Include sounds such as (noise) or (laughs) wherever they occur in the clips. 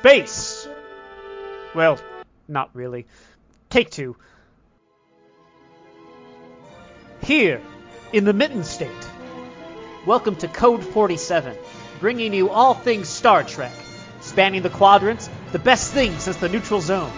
space. Well, not really. Take two. Here, in the Mitten State. Welcome to Code 47, bringing you all things Star Trek, spanning the quadrants, the best thing since the neutral zone.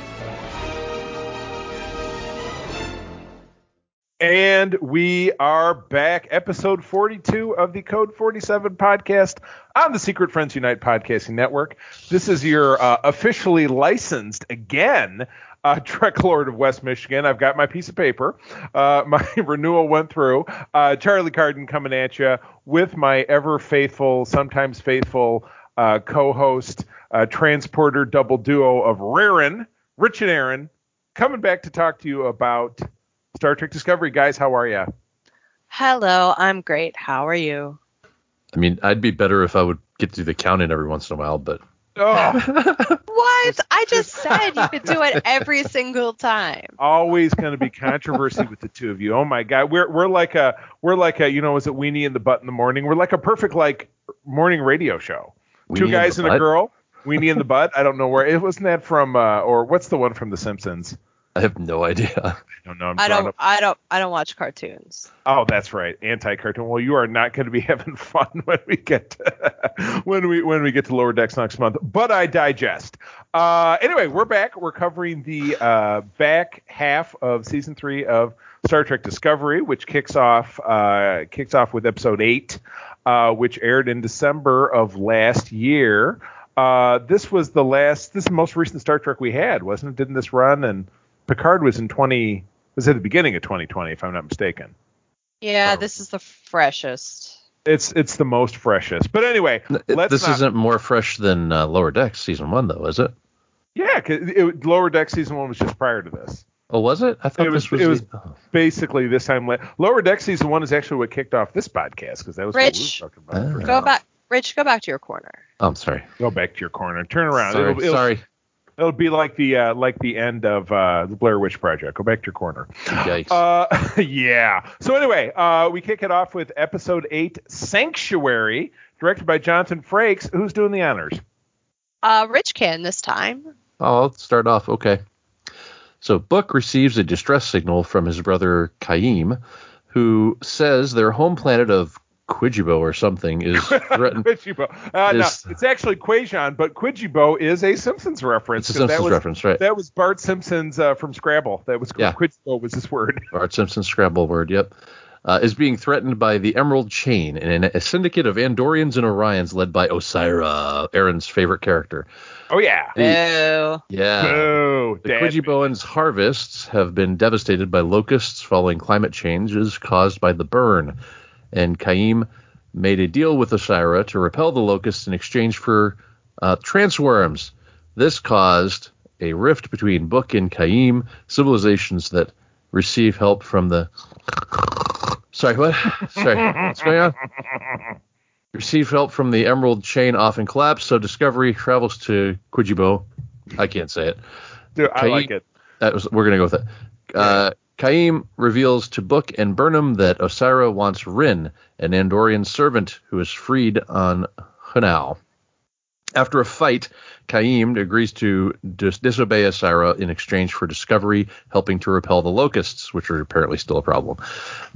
And we are back, episode 42 of the Code 47 podcast on the Secret Friends Unite podcasting network. This is your uh, officially licensed again uh, (laughs) Trek Lord of West Michigan. I've got my piece of paper. Uh, (laughs) my renewal went through. Uh, Charlie Carden coming at you with my ever faithful, sometimes faithful uh, co-host, uh, transporter double duo of Raren, Rich and Aaron, coming back to talk to you about Star Trek Discovery. Guys, how are you? Hello, I'm great. How are you? I mean, I'd be better if I would get through the count in every once in a while, but Oh, (laughs) What? I just said you could do it every (laughs) single time. always going to be controversy with the two of you. Oh my God, we're we're like a we're like a you know is it Weenie and the Butt in the morning? We're like a perfect like morning radio show. two Weenie and guys the and, a girl. Weenie and the Butt. I don't know where it wasn't that from uh, or what's the one from The Simpsons? I have no idea. I don't know. I'm I don't. up- I don't. I don't watch cartoons. Oh, that's right, anti-cartoon. Well, you are not going to be (laughs) having fun when we get to, (laughs) when we when we get to lower decks next month. But I digest. Uh, anyway, we're back. We're covering the uh, back half of season three of Star Trek Discovery, which kicks off uh, kicks off with episode eight, uh, which aired in December of last year. Uh, this was the last. This is the most recent Star Trek we had, wasn't it? Didn't this run? And Picard was in twenty. Was at the beginning of 2020, if I'm not mistaken. Yeah, Oh. this is the freshest. It's it's the most freshest. But anyway, let's this not, isn't more fresh than uh, Lower Decks season one, though, is it? Yeah, 'cause it, Lower Deck season one was just prior to this. Oh, was it? I thought It was- this was. it was- the- oh. Basically, this time la- Lower Deck season one is actually what kicked off this podcast because that was what we Rich. were talking about. Ah. first. Go back, Rich. Go back to your corner. Oh, I'm sorry. Go back to your corner. Turn around. Sorry. It'll, it'll, sorry. It'll be like the uh, like the end of uh, the Blair Witch Project. Go back to your corner. Yikes. Uh, (laughs) yeah. So anyway, uh, we kick it off with episode eight, Sanctuary, directed by Jonathan Frakes. Who's doing the honors? Uh, Rich can this time. Oh, I'll start off. Okay. So Book receives a distress signal from his brother Kaim, who says their home planet of Quijibo or something is (laughs) threatened. Quijibo. Uh, no, it's actually Quajon, but Quijibo is a Simpsons reference. It's a 'cause that Simpsons was, reference, right? That was Bart Simpson's uh, from Scrabble. That was Yeah. Quijibo was his word. (laughs) Art Simpson's Scrabble word, yep. Uh, is being threatened by the Emerald Chain and a syndicate of Andorians and Orions led by Osyraa, Aaron's favorite character. Oh yeah. Boo. Yeah. Oh, The Quijiboans' harvests have been devastated by locusts following climate changes caused by the burn, and Kaim made a deal with Osyraa to repel the locusts in exchange for uh, transworms. This caused a rift between Book and Kaim, civilizations that receive help from the. Sorry, what? (laughs) Sorry, what's going on? Receive help from the Emerald Chain often collapse, so Discovery travels to Quijibo. I can't say it. Dude, I like it. That was we're gonna go with it. Uh, Kaim reveals to Book and Burnham that Osyraa wants Ryn, an Andorian servant who is freed on Hunhau. After a fight, Kaim agrees to dis- disobey Osyraa in exchange for Discovery helping to repel the locusts, which are apparently still a problem.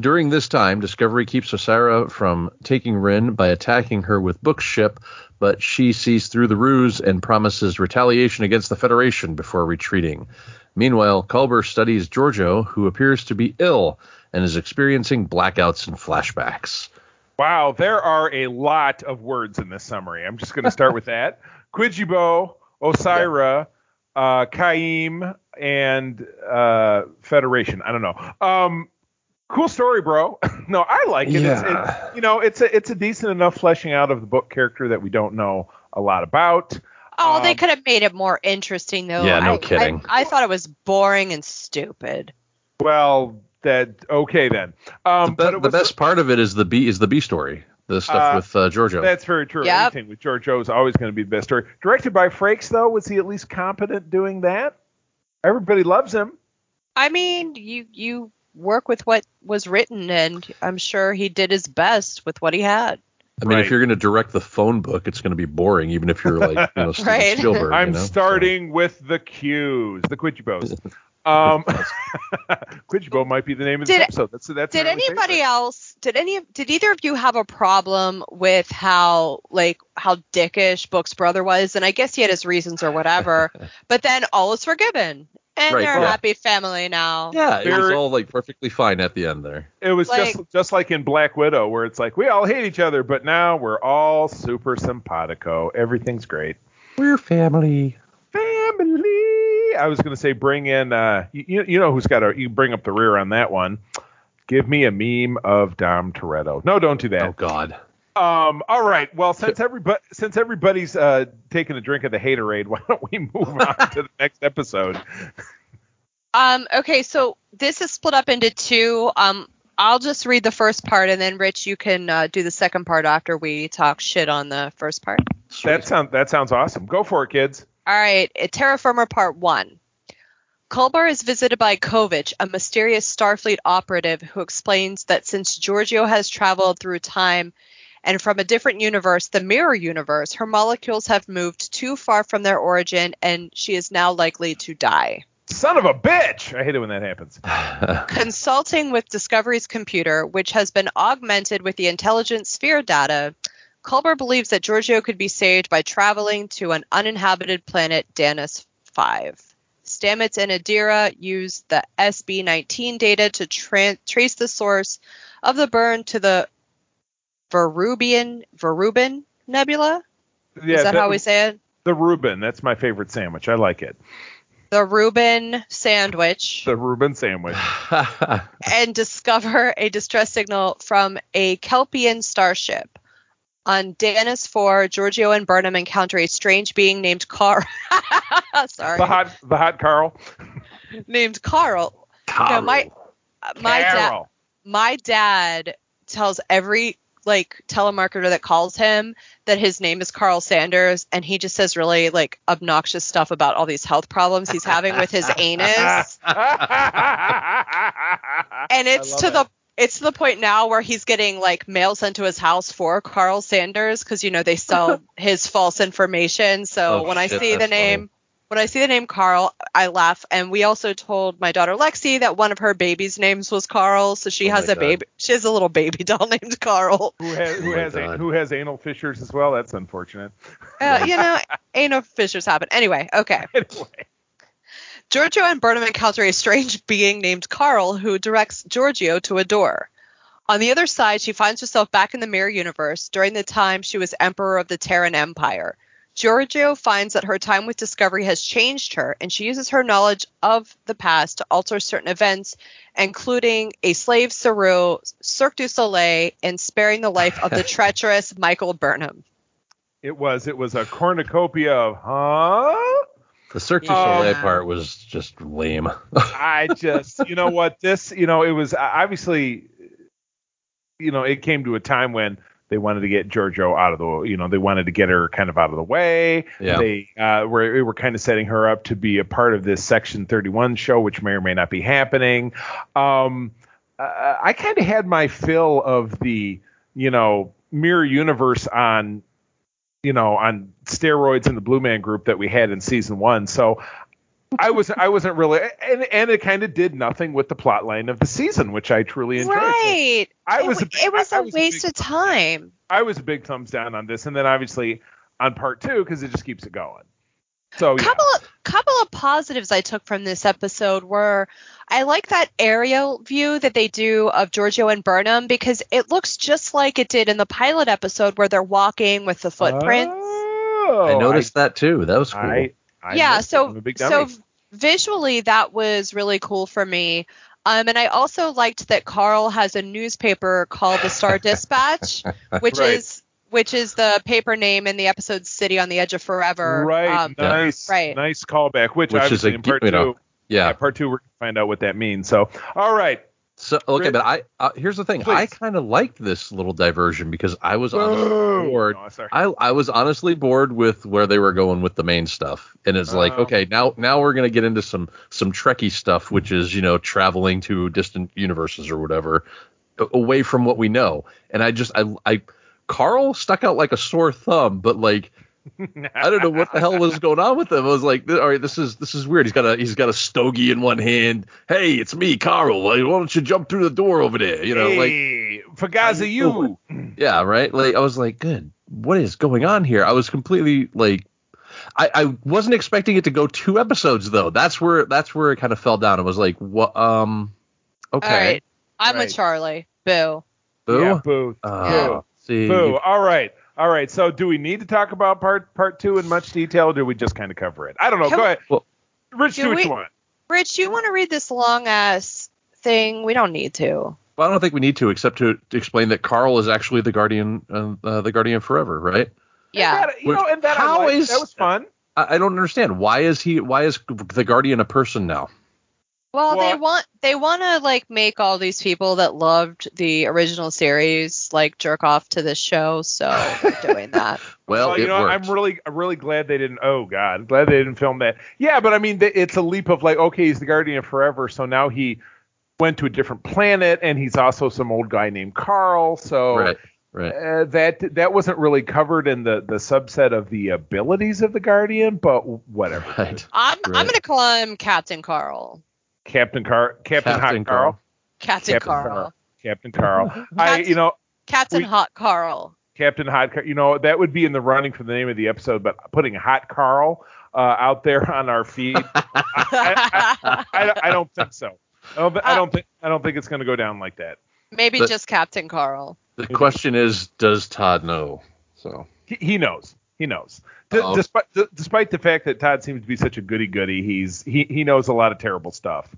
During this time, Discovery keeps Osyraa from taking Ryn by attacking her with Book's ship, but she sees through the ruse and promises retaliation against the Federation before retreating. Meanwhile, Culber studies Georgiou, who appears to be ill and is experiencing blackouts and flashbacks. Wow, there are a lot of words in this summary. I'm just going to start with that. (laughs) Quijibo, Osyraa, uh, Kaim, and uh, Federation. I don't know. Um, cool story, bro. (laughs) no, I like it. It's, Yeah. it. You know, it's a it's a decent enough fleshing out of the book character that we don't know a lot about. Oh, they Um, could have made it more interesting though. Yeah, no I- kidding. I, I thought it was boring and stupid. Well, that okay then. Um, the, but be- the was- best part of it is the B is the B story, the stuff Uh, with uh, Georgiou. That's very true. Yep. Anything with George is always going to be the best story. Directed by Frakes, though, was he at least competent doing that? Everybody loves him. I mean, you you work with what was written, and I'm sure he did his best with what he had. I mean, Right. if you're going to direct the phone book, it's going to be boring, even if you're like, you know, (laughs) Steven Right. Spielberg. I'm you know? starting with the cues, the Quidjibos. (laughs) Um, (laughs) Quidjibo might be the name of this episode. That's that's Did anybody favorite. else? Did any? Did either of you have a problem with how like how dickish Book's brother was? And I guess he had his reasons or whatever. (laughs) but then all is forgiven, and Right, they're a yeah. happy family now. Yeah, it was all like perfectly fine at the end there. It was Like- just just like in Black Widow, where it's like we all hate each other, but now we're all super simpatico. Everything's great. We're family. Family. I was gonna say bring in. Uh, you you know who's got a you bring up the rear on that one. Give me a meme of Dom Toretto. No, don't do that. Oh God. Um, all right. Well, since everybody since everybody's uh, taking a drink of the haterade, (laughs) why don't we move on (laughs) to the next episode? Um. Okay. So this is split up into two. Um. I'll just read the first part, and then Rich, you can uh, do the second part after we talk shit on the first part. That sounds that sounds awesome. Go for it, kids. All right, uh, Terra Firma Part 1. Culber is visited by Kovich, a mysterious Starfleet operative who explains that since Georgiou has traveled through time and from a different universe, the Mirror Universe, her molecules have moved too far from their origin and she is now likely to die. Son of a bitch! I hate it when that happens. (laughs) Consulting with Discovery's computer, which has been augmented with the intelligent sphere data, Culber believes that Georgiou could be saved by traveling to an uninhabited planet, Dannus 5. Stamets and Adira use the SB19 data to tra- trace the source of the burn to the Verubian Verubin Nebula. Yeah, Is that the, how we say it? the Reuben. That's my favorite sandwich. I like it. The Rubin sandwich. The Reuben sandwich. (laughs) and discover a distress signal from a Kelpien starship. On Dannus 4, Georgiou and Burnham encounter a strange being named (laughs) Carl. Sorry. The hot the hot Carl. named Carl. No, my my dad my dad tells every like telemarketer that calls him that his name is Carl Sanders and he just says really like obnoxious stuff about all these health problems he's having with his (laughs) anus. (laughs) and it's to it. the it's to the point now where he's getting like mail sent to his house for Carl Sanders because you know they sell (laughs) his false information. So Oh, when I see the name, funny. when I see the name Carl, I laugh. And we also told my daughter Lexi that one of her baby's names was Carl, so she Oh has a God. baby. She has a little baby doll (laughs) named Carl. who has who Oh has God. who has anal fissures as well? That's unfortunate. Uh, you know, (laughs) anal no fissures happen. Anyway, okay. Anyway. Georgiou and Burnham encounter a strange (laughs) being named Carl who directs Georgiou to a door. On the other side, she finds herself back in the Mirror Universe during the time she was Emperor of the Terran Empire. Georgiou finds that her time with Discovery has changed her, and she uses her knowledge of the past to alter certain events, including a slave Saru, Cirque du Soleil, and sparing the life of the (laughs) treacherous Michael Burnham. It was it was a cornucopia of huh? The Cirque du Oh. Soleil part was just lame. (laughs) I just, you know what, this, you know, it was obviously, you know, it came to a time when they wanted to get Georgiou out of the, you know, they wanted to get her kind of out of the way. Yeah. They uh, were, were kind of setting her up to be a part of this Section 31 show, which may or may not be happening. Um, uh, I kind of had my fill of the, you know, mirror universe on, you know, on steroids in the Blue Man Group that we had in season one. So I was I wasn't really and and it kind of did nothing with the plot line of the season, which I truly enjoyed. So Right. I It was a it was I- I a was a waste big- of time. I was a big thumbs down on this, and then obviously on part two because it just keeps it going. So yeah. couple of couple of positives I took from this episode were I like that aerial view that they do of Georgiou and Burnham because it looks just like it did in the pilot episode where they're walking with the footprints. Oh, I noticed that too. That was cool. I, I yeah, so I'm a big so visually that was really cool for me. Um, and I also liked that Carl has a newspaper called the Star Dispatch, (laughs) which Right. is which is the paper name in the episode City on the Edge of Forever. right, Um, nice, right. nice callback. Which, Which is a in part you know, two, yeah. yeah, part two we're gonna find out what that means. So, all right, So okay, Rich? but I uh, here's the thing. Please. I kind of liked this little diversion because I was honestly Boo! bored. No. I I was honestly bored with where they were going with the main stuff, and it's like Oh. okay, now now we're gonna get into some some Trekkie stuff, which is you know traveling to distant universes or whatever, away from what we know. And I just I I Carl stuck out like a sore thumb, but like (laughs) I don't know what the hell was going on with him. I was like, all right, this is this is weird. He's got a he's got a stogie in one hand. Hey, it's me, Carl. Why don't you jump through the door over there? You know, like for guys Fugazi, you. yeah, right. Like I was like, good. What is going on here? I was completely like, I, I wasn't expecting it to go two episodes though. That's where that's where it kind of fell down. I was like, what? Um, okay. All right. I'm Right. with Charlie. Boo. Boo. Yeah, boo. Oh, see, Boo. All right. All right. So, do we need to talk about part part two in much detail, or do we just kind of cover it? I don't know. Can Go we- ahead. Well- Rich, do Can what we- you want. Rich, you want to read this long ass thing? We don't need to. Well, I don't think we need to, except to, to explain that Carl is actually the guardian, uh, uh, the guardian forever, right? Yeah. And that, you know, and that How I liked. is- that was fun. I, I don't understand. Why is he? Why is the guardian a person now? Well, they want they want to like make all these people that loved the original series like jerk off to this show, so they're (laughs) doing that. Well, you it know, worked. I'm really, I'm really glad they didn't. Oh God, glad they didn't film that. Yeah, but I mean, th- it's a leap of like, okay, he's the Guardian forever, so now he went to a different planet, and he's also some old guy named Carl. So right, right. uh, that that wasn't really covered in the the subset of the abilities of the Guardian, but whatever. Right. I'm I'm gonna call him Captain Carl. Captain Car, Captain, Captain Hot Carl, Captain, Captain Carl. Carl. Captain Carl. (laughs) I, you know, Captain We- Hot Carl. Captain Hot, Car- you know, that would be in the running for the name of the episode, but putting Hot Carl uh, out there (laughs) on our feed, I, I don't think so. I don't, thi- I don't think I don't think it's going to go down like that. Maybe But- just Captain Carl. The question is, does Todd know? So He, he knows. He knows. D- despite d- despite the fact that Todd seems to be such a goody goody, he's he he knows a lot of terrible stuff.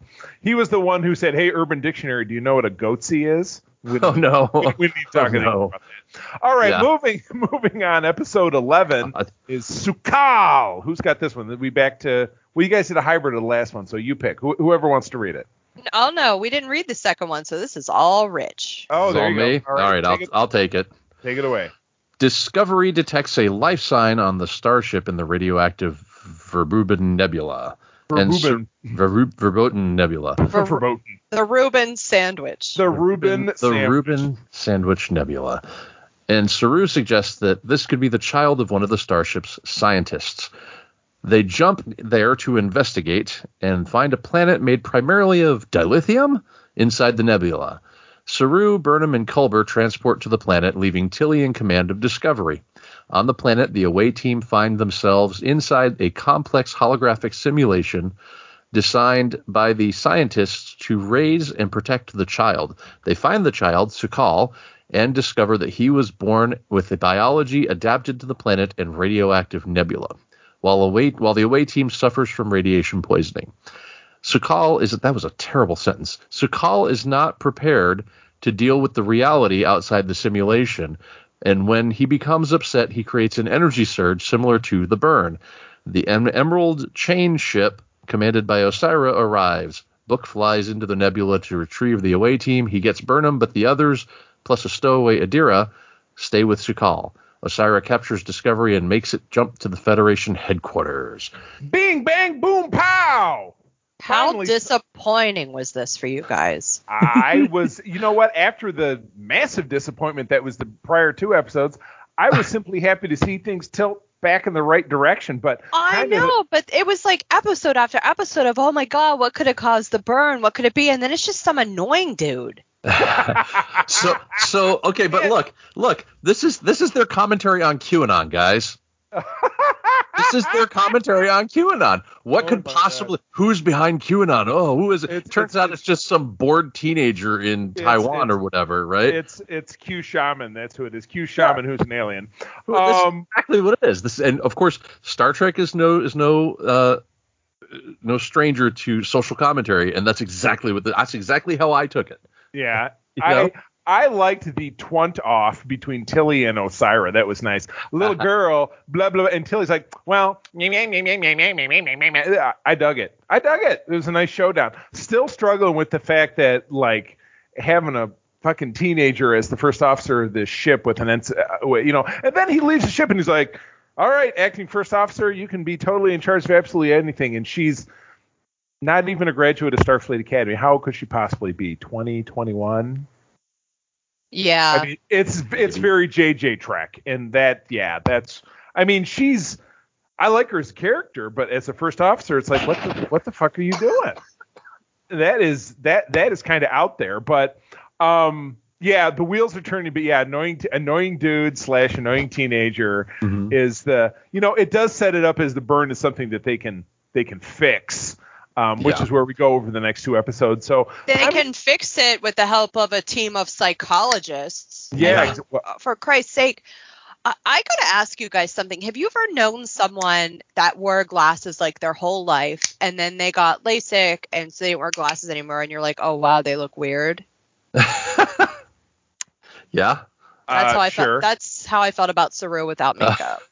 He was the one who said, "Hey, Urban Dictionary, do you know what a goatsy is?" We, Oh no. (laughs) we, we need to talk Oh, no. about that. All right, Yeah. moving (laughs) moving on. Episode eleven Uh, is Sukal. Who's got this one? We back to well, you guys did a hybrid of the last one, so you pick Wh- whoever wants to read it. Oh no, we didn't read the second one, so this is all Rich. Oh, It's there all you me. go. All right, I'll it, I'll take it. take it away. Discovery detects a life sign on the starship in the radioactive Verbuben Nebula. And Verbuben. Ver- Verboten Nebula. For- Verboten. The Reuben sandwich. The Reuben. the sandwich. Reuben Sandwich Nebula. And Saru suggests that this could be the child of one of the starship's scientists. They jump there to investigate and find a planet made primarily of dilithium inside the nebula. Saru, Burnham, and Culber transport to the planet, leaving Tilly in command of Discovery. On the planet, the away team find themselves inside a complex holographic simulation designed by the scientists to raise and protect the child. They find the child, Sukal, and discover that he was born with a biology adapted to the planet and radioactive nebula, while, away, while the away team suffers from radiation poisoning. Sukal is that was a terrible sentence. Sukal is not prepared to deal with the reality outside the simulation, and when he becomes upset, he creates an energy surge similar to the burn. The em- Emerald Chain ship, commanded by Osyraa, arrives. Book flies into the nebula to retrieve the away team. He gets Burnham, but the others, plus a stowaway Adira, stay with Sukal. Osyraa captures Discovery and makes it jump to the Federation headquarters. Bing bang boom pow. How Finally- disappointing was this for you guys? I (laughs) was, you know what? After the massive disappointment that was the prior two episodes, I was simply happy to see things tilt back in the right direction. But I kind of- know, but it was like episode after episode of, oh my god, what could have caused the burn? What could it be? And then it's just some annoying dude. (laughs) so so okay, but look, look, this is this is their commentary on QAnon, guys. (laughs) this is their commentary on QAnon. What Oh could possibly who's behind QAnon? Oh, who is it? It's- Turns it's- out it's just some bored teenager in It's- Taiwan it's- or whatever, right? it's it's Q Shaman. That's who it is. Q Shaman, who's an alien. Well, Um, exactly what it is. This and of course Star Trek is no is no uh no stranger to social commentary, and that's exactly what the, that's exactly how I took it. yeah, (laughs) You know? I I liked the twunt off between Tilly and Osyraa. That was nice. Little girl, blah blah, and Tilly's like, well, I dug it. I dug it. It was a nice showdown. Still struggling with the fact that like having a fucking teenager as the first officer of this ship with an uh, you know, and then he leaves the ship and he's like, all right, acting first officer, you can be totally in charge of absolutely anything, and she's not even a graduate of Starfleet Academy. How could she possibly be? 20, 21? Yeah. I mean, it's it's very JJ Trek, and that yeah, that's. I mean, she's. I like her as a character, but as a first officer, it's like what the what the fuck are you doing? That is that that is kind of out there, but um, yeah, the wheels are turning. But yeah, annoying annoying dude slash annoying teenager Mhm. is the you know it does set it up as the burn is something that they can they can fix. Um, which Yeah. is where we go over the next two episodes. So they I'm- can fix it with the help of a team of psychologists. yeah, I mean, for Christ's sake, I, I gotta ask you guys something. Have you ever known someone that wore glasses like their whole life, and then they got LASIK, and so they didn't wear glasses anymore, and you're like, oh wow, they look weird. (laughs) yeah. That's uh, how I sure. felt. That's how I felt about Saru without makeup.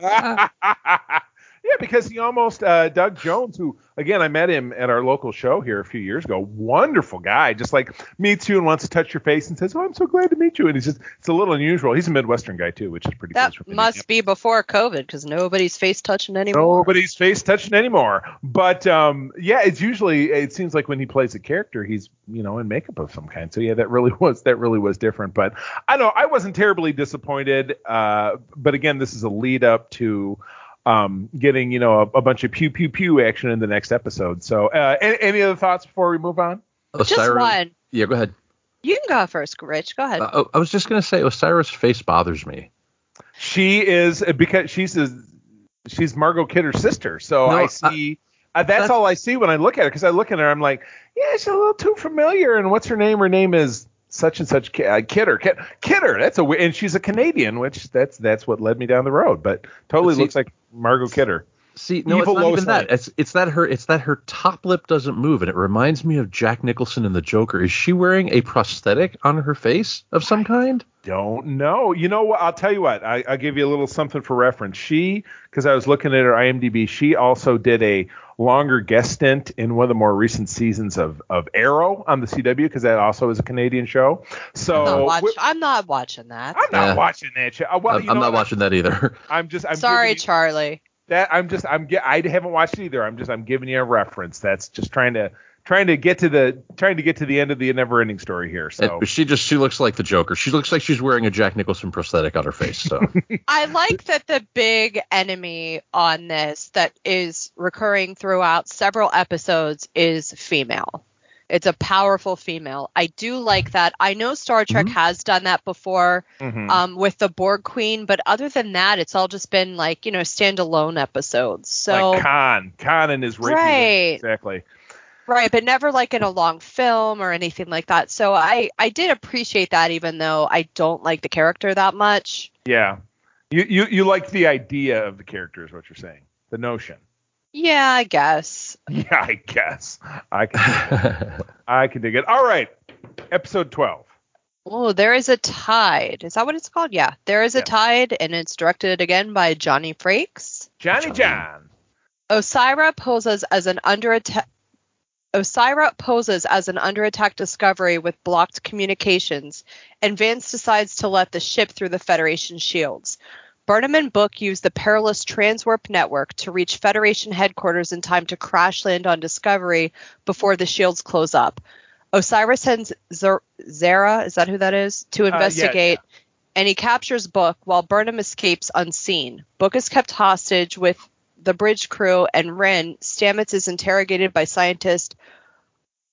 (laughs) (laughs) yeah, because he almost uh, Doug Jones, who again I met him at our local show here a few years ago. Wonderful guy, just like meets you and wants to touch your face and says, "Oh, I'm so glad to meet you." And he's just it's a little unusual. He's a Midwestern guy too, which is pretty. that cool must be before COVID, because nobody's face touching anymore. Nobody's face touching anymore. But um, yeah, it's usually it seems like when he plays a character, he's you know in makeup of some kind. So yeah, that really (laughs) was that really was different. But I know I wasn't terribly disappointed. Uh, but again, this is a lead up to um, getting you know a, a bunch of pew pew pew action in the next episode. So uh, any, any other thoughts before we move on? Just one. Yeah, go ahead. You can go first, Rich. Go ahead. Uh, I was just gonna say Osiris' face bothers me. She is because she's a, she's Margot Kidder's sister. So No, I see. uh, that's, that's- all I see when I look at her because I look at her, I'm like, yeah, she's a little too familiar. And what's her name? Her name is such and such uh, Kidder. Kid, Kidder. That's a and she's a Canadian, which that's that's what led me down the road. But totally see- looks like Margot Kidder. See, no, Evil it's not even that. It's it's that her it's that her top lip doesn't move, and it reminds me of Jack Nicholson in The Joker. Is she wearing a prosthetic on her face of some kind? Don't know. You know what? I'll tell you what. I, I'll give you a little something for reference. She, because I was looking at her IMDb, she also did a longer guest stint in one of the more recent seasons of of Arrow on the CW, because that also is a Canadian show. I'm, So not watch- we- I'm not watching that. I'm not Yeah. watching that show. Well, I'm, you I'm not what? watching that either. (laughs) I'm just. I'm Sorry, giving you- Charlie. that I'm just. I'm. I haven't watched it either. I'm just. I'm giving you a reference. That's just trying to trying to get to the trying to get to the end of the never ending story here. So And she just she looks like the Joker. She looks like she's wearing a Jack Nicholson prosthetic on her face. So (laughs) I like that the big enemy on this that is recurring throughout several episodes is female. It's a powerful female. I do like that. I know Star Trek Mhm. has done that before Mhm. um, with the Borg Queen, but other than that, it's all just been like, you know, standalone episodes. So like Khan, Khan and his rapey Right. exactly. Right, but never like in a long film or anything like that. So I I did appreciate that even though I don't like the character that much. Yeah. You you you like the idea of the character is what you're saying. The notion. Yeah, I guess. (laughs) Yeah, I guess. I can I can dig it. All right. Episode 12. Oh, there is a tide. Is that what it's called? Yeah, there is a tide, and it's directed again by Johnny Frakes. Johnny Johnny. John. Osyraa poses as an under attack. Osyraa poses as an under attack Discovery with blocked communications, and Vance decides to let the ship through the Federation shields. Burnham and Book use the perilous transwarp network to reach Federation headquarters in time to crash land on Discovery before the shields close up. Osyraa sends Zer- Zareh, is that who that is, to uh, yeah, investigate, and he captures Book while Burnham escapes unseen. Book is kept hostage with the bridge crew, and Ryn, Stamets is interrogated by scientist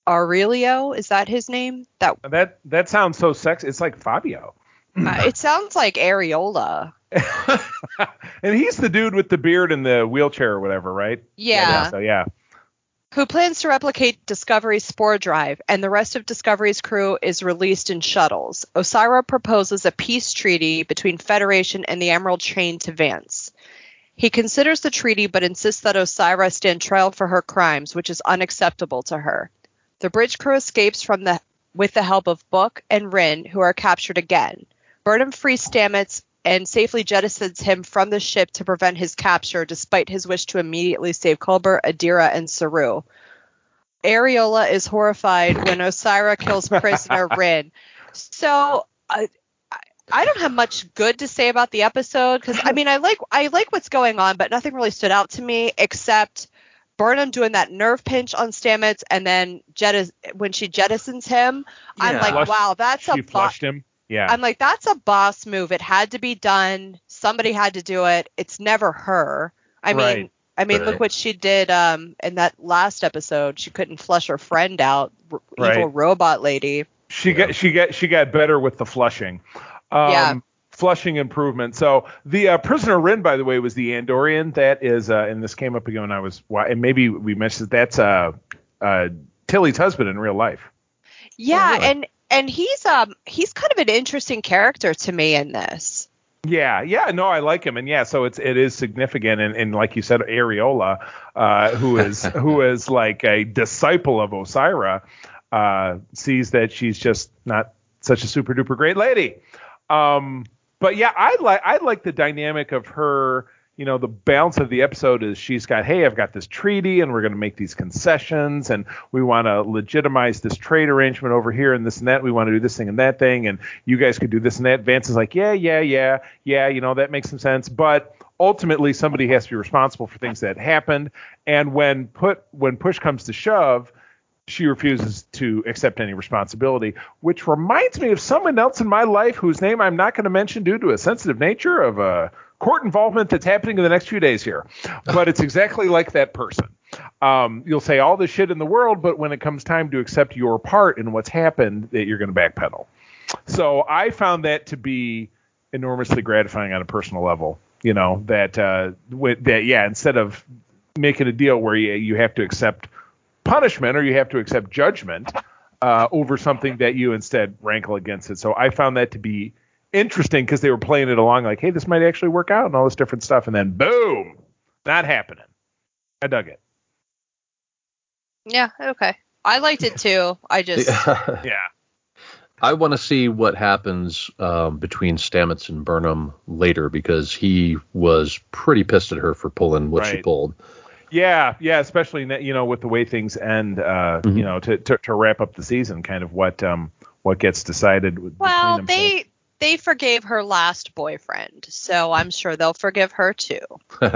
Aurellio. Is that his name? That That that sounds so sexy. It's like Fabio. uh, it sounds like Areola. (laughs) and he's the dude with the beard and the wheelchair or whatever, right? Yeah. So yeah. who plans to replicate Discovery's spore drive, and the rest of Discovery's crew is released in shuttles. Osyraa proposes a peace treaty between Federation and the Emerald Chain to Vance. He considers the treaty but insists that Osyraa stand trial for her crimes, which is unacceptable to her. The bridge crew escapes from the with the help of Book and Ryn, who are captured again. Burnham frees Stamets and safely jettisons him from the ship to prevent his capture, despite his wish to immediately save Culber, Adira, and Saru. Areola is horrified when Osyraa kills prisoner (laughs) Ryn. So I, I- I don't have much good to say about the episode because I (laughs) mean I like I like what's going on, but nothing really stood out to me except Burnham doing that nerve pinch on Stamets, and then jettis- when she jettisons him, I'm like, Flushed- wow, that's she a bo- flushed him. Yeah. I'm like, that's a boss move. It had to be done. Somebody had to do it. It's never her. I mean, I mean, Right. look what she did um in that last episode. She couldn't flush her friend out, r- evil robot lady. She got she got she got better with the flushing. Um, Yeah. Flushing improvement. So the uh, prisoner Ryn, by the way, was the Andorian. That is, uh, and this came up again when I was, wa- and maybe we mentioned that's uh, uh, Tilly's husband in real life. Yeah, really? and and he's um he's kind of an interesting character to me in this. Yeah, yeah, no, I like him, and yeah, so it's it is significant, and, and like you said, Areola, uh, who is (laughs) who is like a disciple of Osyraa, uh, sees that she's just not such a super duper great lady. Um, but yeah, I like I like the dynamic of her. You know, the balance of the episode is she's got, hey, I've got this treaty, and we're going to make these concessions, and we want to legitimize this trade arrangement over here, and this and that. We want to do this thing and that thing, and you guys could do this and that. Vance is like, yeah, yeah, yeah, yeah. You know, that makes some sense, but ultimately somebody has to be responsible for things that happened, and when put when push comes to shove, she refuses to accept any responsibility, which reminds me of someone else in my life whose name I'm not going to mention due to a sensitive nature of a court involvement that's happening in the next few days here. (laughs) But it's exactly like that person. Um, you'll say all the shit in the world, but when it comes time to accept your part in what's happened, that you're going to backpedal. So I found that to be enormously gratifying on a personal level. You know that uh, with, that yeah, instead of making a deal where you, you have to accept punishment or you have to accept judgment uh, over something that you instead rankle against it. So I found that to be interesting because they were playing it along like, hey, this might actually work out and all this different stuff, and then boom, not happening. I dug it. Yeah, okay. I liked it too. I just Yeah. (laughs) (laughs) I want to see what happens um, between Stamets and Burnham later because he was pretty pissed at her for pulling what she pulled. Yeah, yeah, especially you know with the way things end, uh, Mhm. you know, to, to to wrap up the season, kind of what um what gets decided. with- well, between them. So- they they forgave her last boyfriend, so I'm sure they'll forgive her too. (laughs)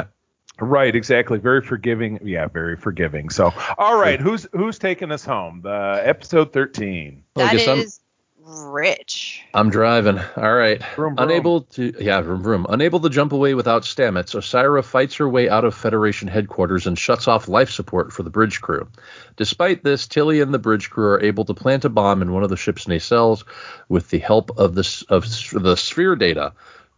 Right, exactly. Very forgiving. Yeah, very forgiving. So, all right, who's who's taking us home? The episode thirteen. Well, I That guess I'm- is rich. I'm driving. All right. Vroom, vroom. Unable to, yeah, vroom, vroom. Unable to jump away without Stamets, Osyraa fights her way out of Federation headquarters and shuts off life support for the bridge crew. Despite this, Tilly and the bridge crew are able to plant a bomb in one of the ship's nacelles with the help of the of the sphere data,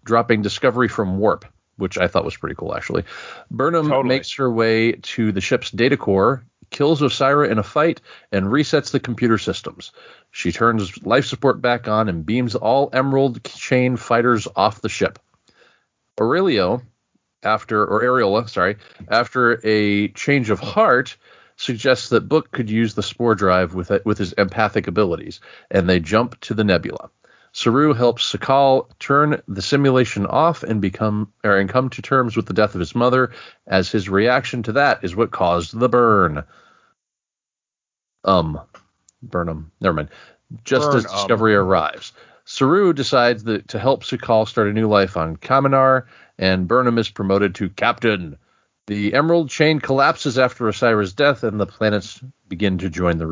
dropping Discovery from warp, which I thought was pretty cool actually. Burnham Totally. makes her way to the ship's data core, kills Osyraa in a fight, and resets the computer systems. She turns life support back on and beams all Emerald Chain fighters off the ship. Aurellio, after or Areola, sorry, after a change of heart, suggests that Book could use the spore drive with with his empathic abilities, and they jump to the nebula. Saru helps Sakal turn the simulation off and become or and come to terms with the death of his mother, as his reaction to that is what caused the burn. Um, Burnham, never mind. Just Burn, as. Discovery arrives, Saru decides that to help Sakal start a new life on Kaminar, and Burnham is promoted to captain. The Emerald Chain collapses after Osyraa's death, and the planets begin to join the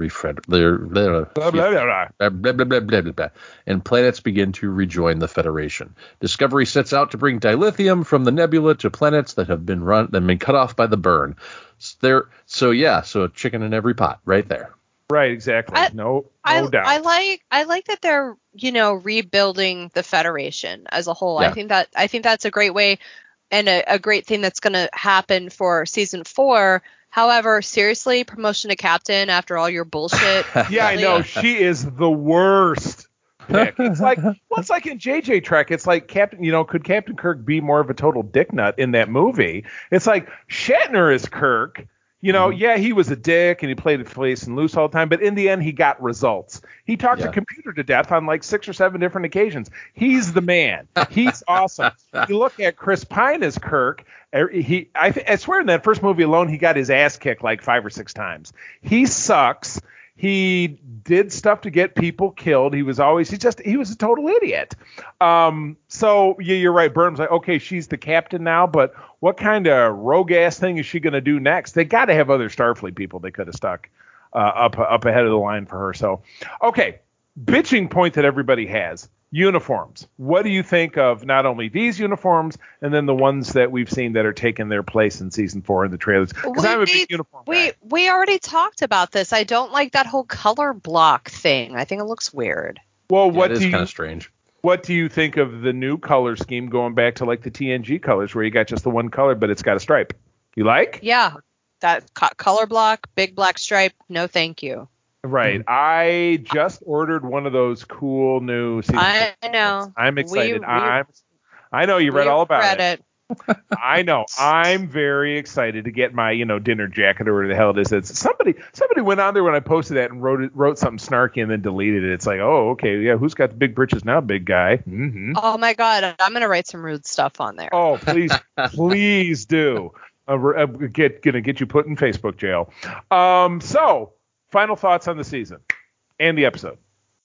blah. and planets begin to rejoin the Federation. Discovery sets out to bring dilithium from the nebula to planets that have been run that have been cut off by the burn. S- There, so yeah, so a chicken in every pot, right there. Right, exactly. I- no, no I doubt. I like I like that they're you know rebuilding the Federation as a whole. Yeah. I think that I think that's a great way and a, a great thing that's going to happen for season four. However, seriously, promotion to captain after all your bullshit. (laughs) yeah, I know she is the worst. Pick. It's like (laughs) well, it's like in JJ Trek. It's like Captain. You know, could Captain Kirk be more of a total dick nut in that movie? It's like Shatner is Kirk. You know, yeah, he was a dick and he played it face and loose all the time, but in the end, he got results. He talked Yeah. the computer to death on like six or seven different occasions. He's the man. He's (laughs) awesome. You look at Chris Pine as Kirk. er, He, I, I swear, in that first movie alone, he got his ass kicked like five or six times. He sucks. He did stuff to get people killed. He was always he just he was a total idiot. Um, so yeah, you're right. Burnham's like, okay, she's the captain now, but what kind of rogue ass thing is she going to do next? They got to have other Starfleet people they could have stuck uh, up up ahead of the line for her. So okay, bitching point that everybody has uniforms. What do you think of not only these uniforms and then the ones that we've seen that are taking their place in season four in the trailers? Because I'm a big uniform. We guy. we already talked about this. I don't like that whole color block thing. I think it looks weird. Well, Yeah, what it is do you kind of strange. what do you think of the new color scheme going back to like the TNG colors where you got just the one color but it's got a stripe? You like? Yeah, that color block, big black stripe. No, thank you. Right. I just ordered one of those cool new. season I know. I'm excited. We- we- I'm. I know you read all about read it. it. (laughs) I know. I'm very excited to get my, you know, dinner jacket or whatever the hell it is. It's somebody somebody went on there when I posted that and wrote it, wrote something snarky and then deleted it. It's like, oh, okay, yeah, who's got the big britches now, big guy? hmm Oh my god, I'm gonna write some rude stuff on there. Oh, please, (laughs) please do. Uh, we're, uh, get gonna get you put in Facebook jail. Um, so final thoughts on the season and the episode.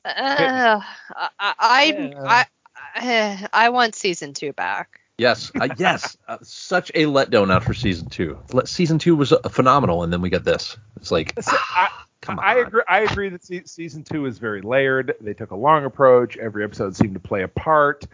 Uh, I, I, I, I, I want season two back. Yes, uh, yes. (laughs) Uh, such a letdown after season two. Le- season two was uh, phenomenal, and then we get this. It's like, So I, come on. I agree. I agree that se- season two is very layered. They took a long approach. Every episode seemed to play a part.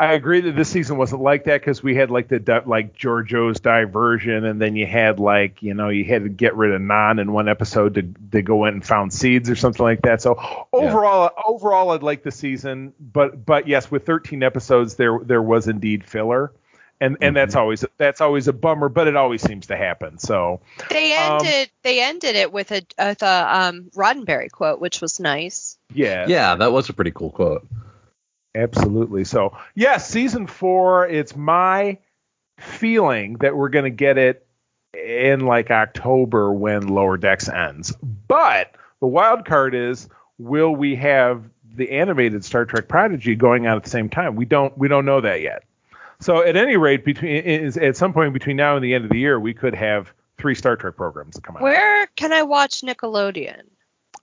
I agree that this season wasn't like that because we had like the like Georgiou's diversion, and then you had like you know you had to get rid of Nhan in one episode to to go in and found seeds or something like that. So overall, overall, I'd like the season, but but yes, with 13 episodes, there there was indeed filler. And, and that's always that's always a bummer, but it always seems to happen. So They Um, ended, they ended it with a, with a um, Roddenberry quote, which was nice. yeah, yeah, that was a pretty cool quote. Absolutely. So, yes, season four, it's my feeling that we're going to get it in like October when Lower Decks ends. But the wild card is will we have the animated Star Trek Prodigy going out at the same time? We don't we don't know that yet. So, at any rate, between is at some point between now and the end of the year, we could have three Star Trek programs come out. Where can I watch Nickelodeon?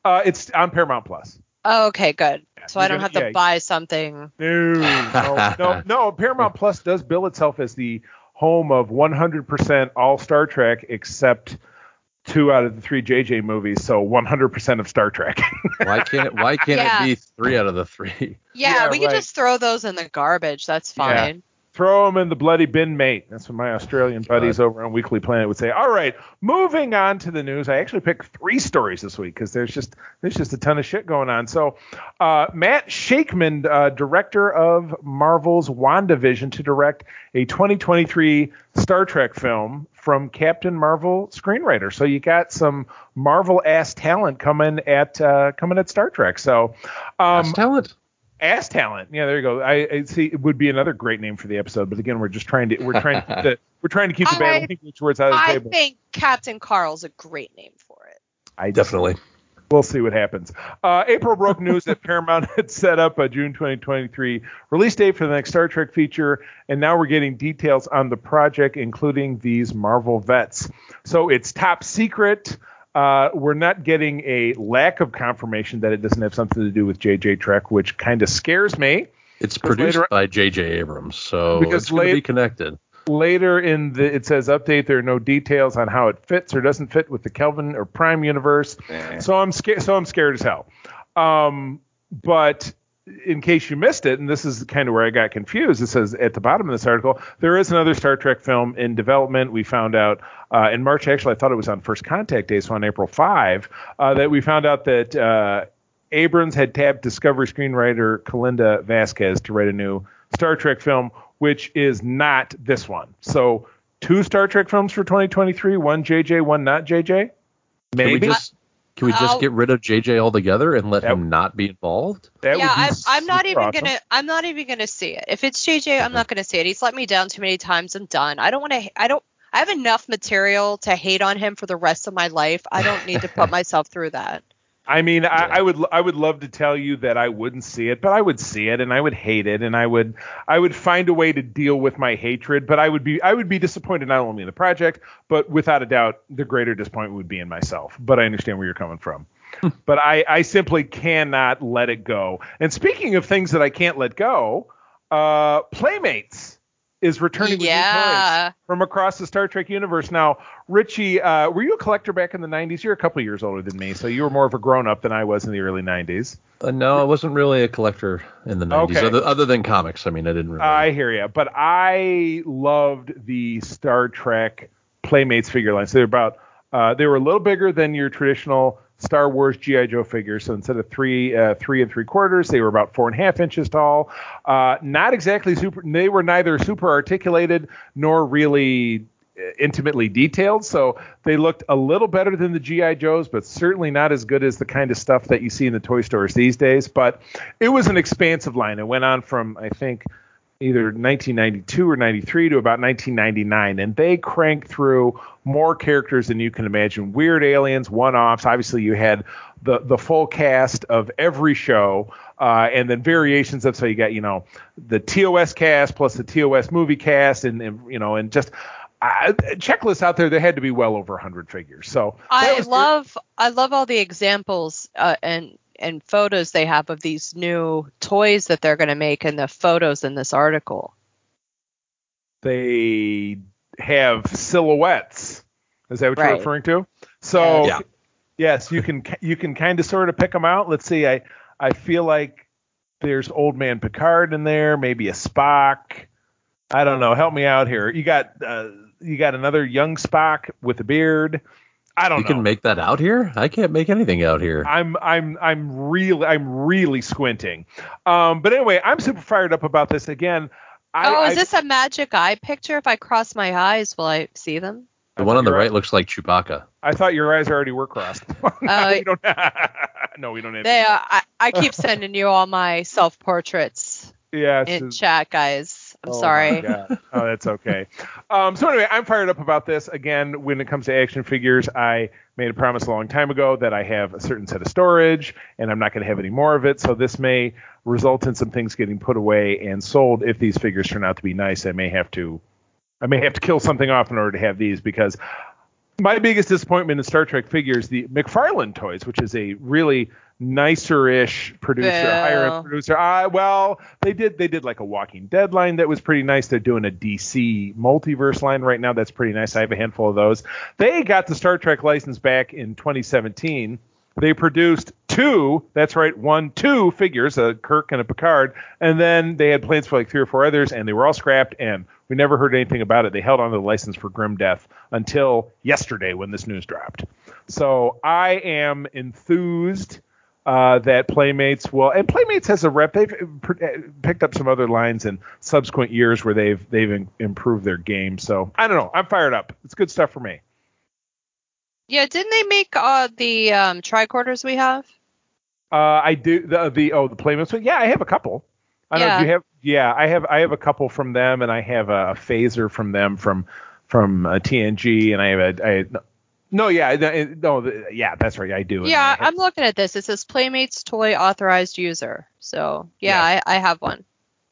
Uh, it's on Paramount Plus. Oh, okay, good. So I don't gonna- have to yeah. buy something. No, no, no, (laughs) no. Paramount Plus does bill itself as the home of 100% all Star Trek except two out of the three JJ movies, so 100% of Star Trek. (laughs) Why can't it, why can't Yeah. it be three out of the three? Yeah, Yeah, we can just throw those in the garbage. That's Yeah. fine. Throw them in the bloody bin, mate. That's what my Australian buddies over on Weekly Planet would say. All right, moving on to the news. I actually picked three stories this week because there's just there's just a ton of shit going on. So, uh, Matt Shakman, uh, director of Marvel's WandaVision, to direct a 2023 Star Trek film from Captain Marvel screenwriter. So you got some Marvel ass talent coming at uh, coming at Star Trek. So, um, talent. Ass talent. Yeah, there you go. I, I see. It would be another great name for the episode, but again, we're just trying to we're trying to keep the (laughs) we're trying to keep the bad I- language words out of the I table. think Captain Carl's a great name for it. I Definitely. We'll see what happens. Uh, April broke news that (laughs) Paramount had set up a June 2023 release date for the next Star Trek feature, and now we're getting details on the project, including these Marvel vets. So it's top secret. Uh, we're not getting a lack of confirmation that it doesn't have something to do with JJ Trek, which kind of scares me. It's produced later- by J.J. Abrams, so Because it's going to be connected. later in the it says update there are no details on how it fits or doesn't fit with the Kelvin or Prime universe. So I'm scared. So I'm scared as hell. Um, but in case you missed it, and this is kind of where I got confused, it says at the bottom of this article there is another Star Trek film in development. We found out uh, in March. Actually, I thought it was on First Contact Day, so on April 5, uh, that we found out that. Uh, Abrams had tapped Discovery screenwriter Kalinda Vasquez to write a new Star Trek film, which is not this one. So, two Star Trek films for 2023, one JJ, one not JJ. Can we Maybe just can we just I'll- get rid of J.J. altogether and let That- him not be involved? that yeah, would be I'm, I'm not even awesome. gonna. I'm not even gonna see it. If it's JJ, I'm not gonna see it. He's let me down too many times. I'm done. I don't want to. I don't. I have enough material to hate on him for the rest of my life. I don't need to put (laughs) myself through that. I mean, I, I would I would love to tell you that I wouldn't see it, but I would see it and I would hate it and I would I would find a way to deal with my hatred, but I would be I would be disappointed not only in the project, but without a doubt the greater disappointment would be in myself. But I understand where you're coming from. but I, I simply cannot let it go. And speaking of things that I can't let go, uh, Playmates is returning with new Yeah. toys from across the Star Trek universe. Now, Richie, uh, were you a collector back in the 90s? You're a couple years older than me, so you were more of a grown up than I was in the early 90s. Uh, no, I wasn't really a collector in the 90s, Okay. other, other than comics. I mean, I didn't really. I hear you, but I loved the Star Trek Playmates figure lines. They're about uh, they were a little bigger than your traditional Star Wars GI Joe figures. So instead of three uh, three and three quarters, they were about four and a half inches tall. Uh, not exactly super. They were neither super articulated nor really uh, intimately detailed. So they looked a little better than the GI Joes, but certainly not as good as the kind of stuff that you see in the toy stores these days. But it was an expansive line. It went on from I think either 1992 or 93 to about 1999 and they cranked through more characters than you can imagine. Weird aliens one-offs obviously you had the the full cast of every show uh, and then variations of so you got you know the TOS cast plus the TOS movie cast and, and you know and just uh, checklists out there there had to be well over 100 figures. So I love I love all the examples uh, and and photos they have of these new toys that they're going to make and the photos in this article. they have silhouettes. Is that what you're referring to? So Yeah. yes, you can (laughs) you can kind of sort of pick them out. Let's see. I I feel like there's Old Man Picard in there, maybe a Spock. I don't know. Help me out here. You got uh, you got another young Spock with a beard. I don't you know. can make that out here? I can't make anything out here. I'm I'm I'm really I'm really squinting. Um, but anyway, I'm super fired up about this again. I, oh, is I- this a magic eye picture? If I cross my eyes, will I see them? the one on the you're right looks like Chewbacca. I thought your eyes already were crossed. (laughs) (laughs) no, Uh, we don't. (laughs) no, we don't have. They, uh, I, I keep sending you all my self portraits yeah, in just- chat, guys. I'm oh sorry. Oh, that's okay. um, so anyway, I'm fired up about this. Again, when it comes to action figures, I made a promise a long time ago that I have a certain set of storage, and I'm not going to have any more of it. So this may result in some things getting put away and sold. If these figures turn out to be nice, I may have to, I may have to kill something off in order to have these because my biggest disappointment in Star Trek figures, the McFarlane toys, which is a really nicer-ish producer, Boo. higher-end producer. Uh, well, they did they did like a Walking Dead line that was pretty nice. They're doing a DC multiverse line right now that's pretty nice. I have a handful of those. They got the Star Trek license back in 2017. They produced two, that's right, one, two figures, a Kirk and a Picard, and then they had plans for like three or four others, and they were all scrapped, and we never heard anything about it. They held on to the license for Grim Death until yesterday when this news dropped. So I am enthused uh, that Playmates will, and Playmates has a rep. They've pr- uh, picked up some other lines in subsequent years where they've they've in- improved their game. So I don't know. I'm fired up. It's good stuff for me. Yeah, didn't they make uh, the um, tricorders we have? Uh, I do the the oh the Playmates. one? Yeah, I have a couple. I don't know. Yeah. Do you have? Yeah, I have. I have a couple from them, and I have a, a phaser from them from from uh, TNG, and I have a. I, no, yeah, no, no, yeah, that's right. I do. I Yeah, have- I'm looking at this. It says Playmates Toy Authorized User. So yeah, I, I have one.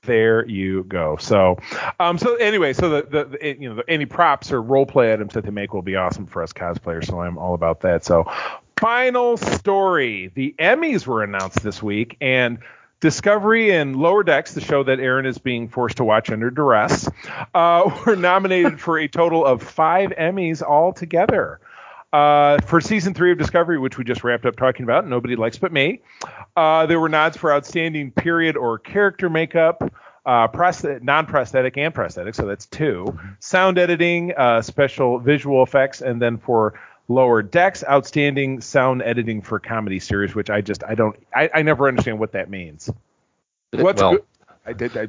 There you go. So, um, so anyway, so the, the, the you know the, any props or role play items that they make will be awesome for us cosplayers. So I'm all about that. So, final story: the Emmys were announced this week, and Discovery and Lower Decks, the show that Aaron is being forced to watch under duress, uh, (laughs) were nominated for a total of five Emmys altogether. Uh, for season three of Discovery, which we just wrapped up talking about, nobody likes but me. Uh, there were nods for outstanding period or character makeup, uh, prosthet- non-prosthetic and prosthetic, so that's two. Sound editing, uh, special visual effects, and then for lower decks, outstanding sound editing for comedy series, which I just I don't I, I never understand what that means. What's well, good? I did. I,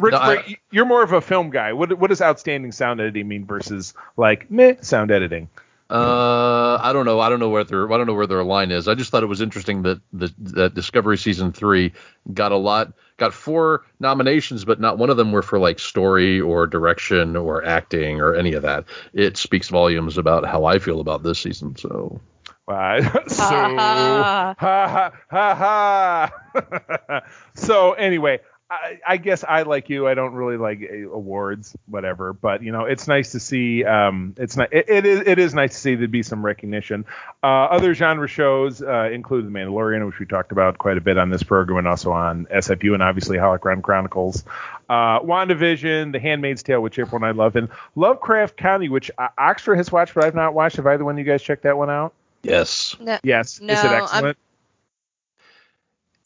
Rich, No, I- you're more of a film guy. What what does outstanding sound editing mean versus like meh sound editing? Uh, I don't know. I don't know where their I don't know where their line is. I just thought it was interesting that the that Discovery season three got a lot, got four nominations, but not one of them were for like story or direction or acting or any of that. It speaks volumes about how I feel about this season. So Uh, (laughs) so (laughs) Ha, ha ha ha ha. (laughs) so anyway, I, I guess I like you. I don't really like uh, awards, whatever. But you know, it's nice to see. Um, it's not. It, it is. It is nice to see there be some recognition. Uh, other genre shows uh, include The Mandalorian, which we talked about quite a bit on this program, and also on SFU, and obviously Holocron Chronicles, uh, WandaVision, The Handmaid's Tale, which April and I love, and Lovecraft Country, which uh, Oxtra has watched, but I've not watched. Have either one of you guys checked that one out? Yes. No, Yes. No, is it I'm- excellent?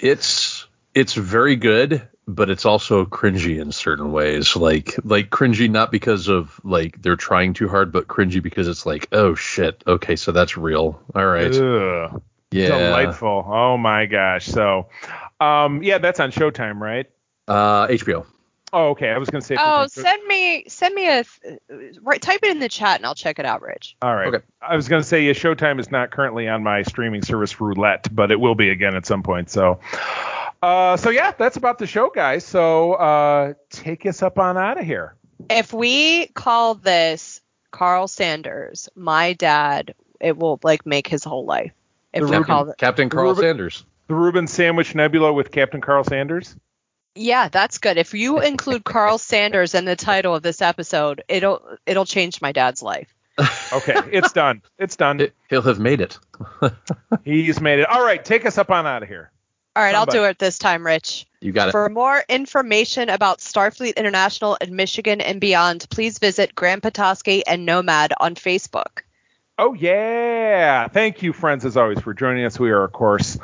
It's it's very good, but it's also cringy in certain ways. Like like cringy not because of like they're trying too hard, but cringy because it's like, oh shit, okay, so that's real. All right. Ugh. yeah. Delightful. Oh my gosh. So, um, yeah, that's on Showtime, right? Uh HBO. Oh, okay. I was gonna say. Oh, it's on Show- send me send me a right, type it in the chat and I'll check it out, Rich. All right. Okay. I was gonna say, yeah, Showtime is not currently on my streaming service Roulette, but it will be again at some point. So, uh, so yeah, that's about the show, guys. So, uh, take us up on out of here. If we call this Carl Sanders, my dad, it will like make his whole life. If The we Ruben- call it, Captain Carl Ruben- Sanders. The Reuben Sandwich Nebula with Captain Carl Sanders. yeah, that's good. If you include Carl Sanders in the title of this episode, it'll it'll change my dad's life. (laughs) Okay, it's done. It's done. It- he'll have made it. (laughs) He's made it. All right, take us up on out of here. All right. I'll do it this time, Rich. You got it. For more information about Starfleet International in Michigan and beyond, please visit Grand Petoskey and Nomad on Facebook. Oh yeah! Thank you, friends, as always, for joining us. We are, of course,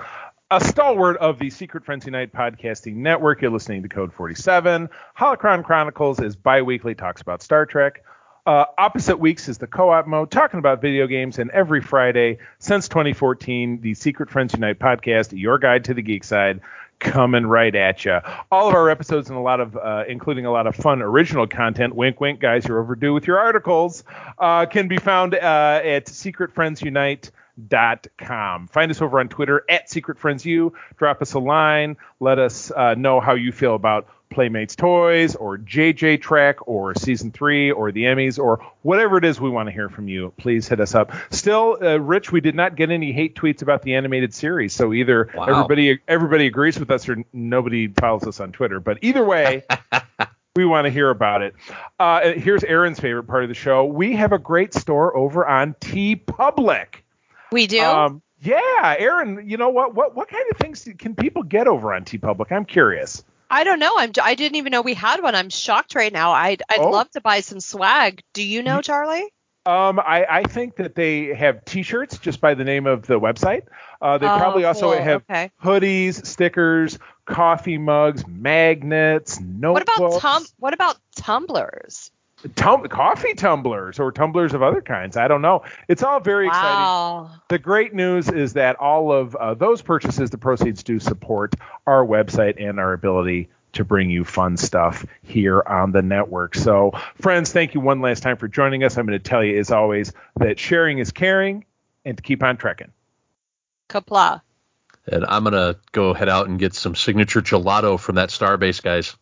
a stalwart of the Secret Friends Unite podcasting network. You're listening to Code 47. Holocron Chronicles is bi-weekly, talks about Star Trek. Uh, opposite weeks is the co-op mode, talking about video games. And every Friday since 2014, the Secret Friends Unite podcast, your guide to the geek side, coming right at you. All of our episodes and a lot of, uh, including a lot of fun original content. Wink, wink, guys, you're overdue with your articles. Uh, can be found uh, at secretfriendsunite.com. Find us over on Twitter at Secret Friends U. Drop us a line. Let us uh, know how you feel about Playmates Toys or JJ Trek or Season 3 or the Emmys or whatever it is we want to hear from you. Please hit us up. Still, uh, Rich, we did not get any hate tweets about the animated series. So either Wow. everybody everybody agrees with us or nobody follows us on Twitter. But either way, (laughs) we want to hear about it. Uh, here's Aaron's favorite part of the show. We have a great store over on TeePublic. We do. Um, yeah, Aaron, you know what? What what kind of things can people get over on TeePublic? I'm curious. I don't know. I'm. I didn't even know we had one. I'm shocked right now. I'd. I'd Oh. love to buy some swag. Do you know, Charlie? Um, I, I think that they have T-shirts just by the name of the website. Uh, they Oh, probably also cool. have Okay. hoodies, stickers, coffee mugs, magnets, What notebooks. about tum? What about tumblers? Tum- coffee tumblers or tumblers of other kinds? I don't know. It's all very exciting. Wow. The great news is that all of uh, those purchases, the proceeds do support our website and our ability to bring you fun stuff here on the network. So, friends, thank you one last time for joining us. I'm going to tell you, as always, that sharing is caring and to keep on trekking. Qapla'. And I'm gonna go head out and get some signature gelato from that Starbase guys.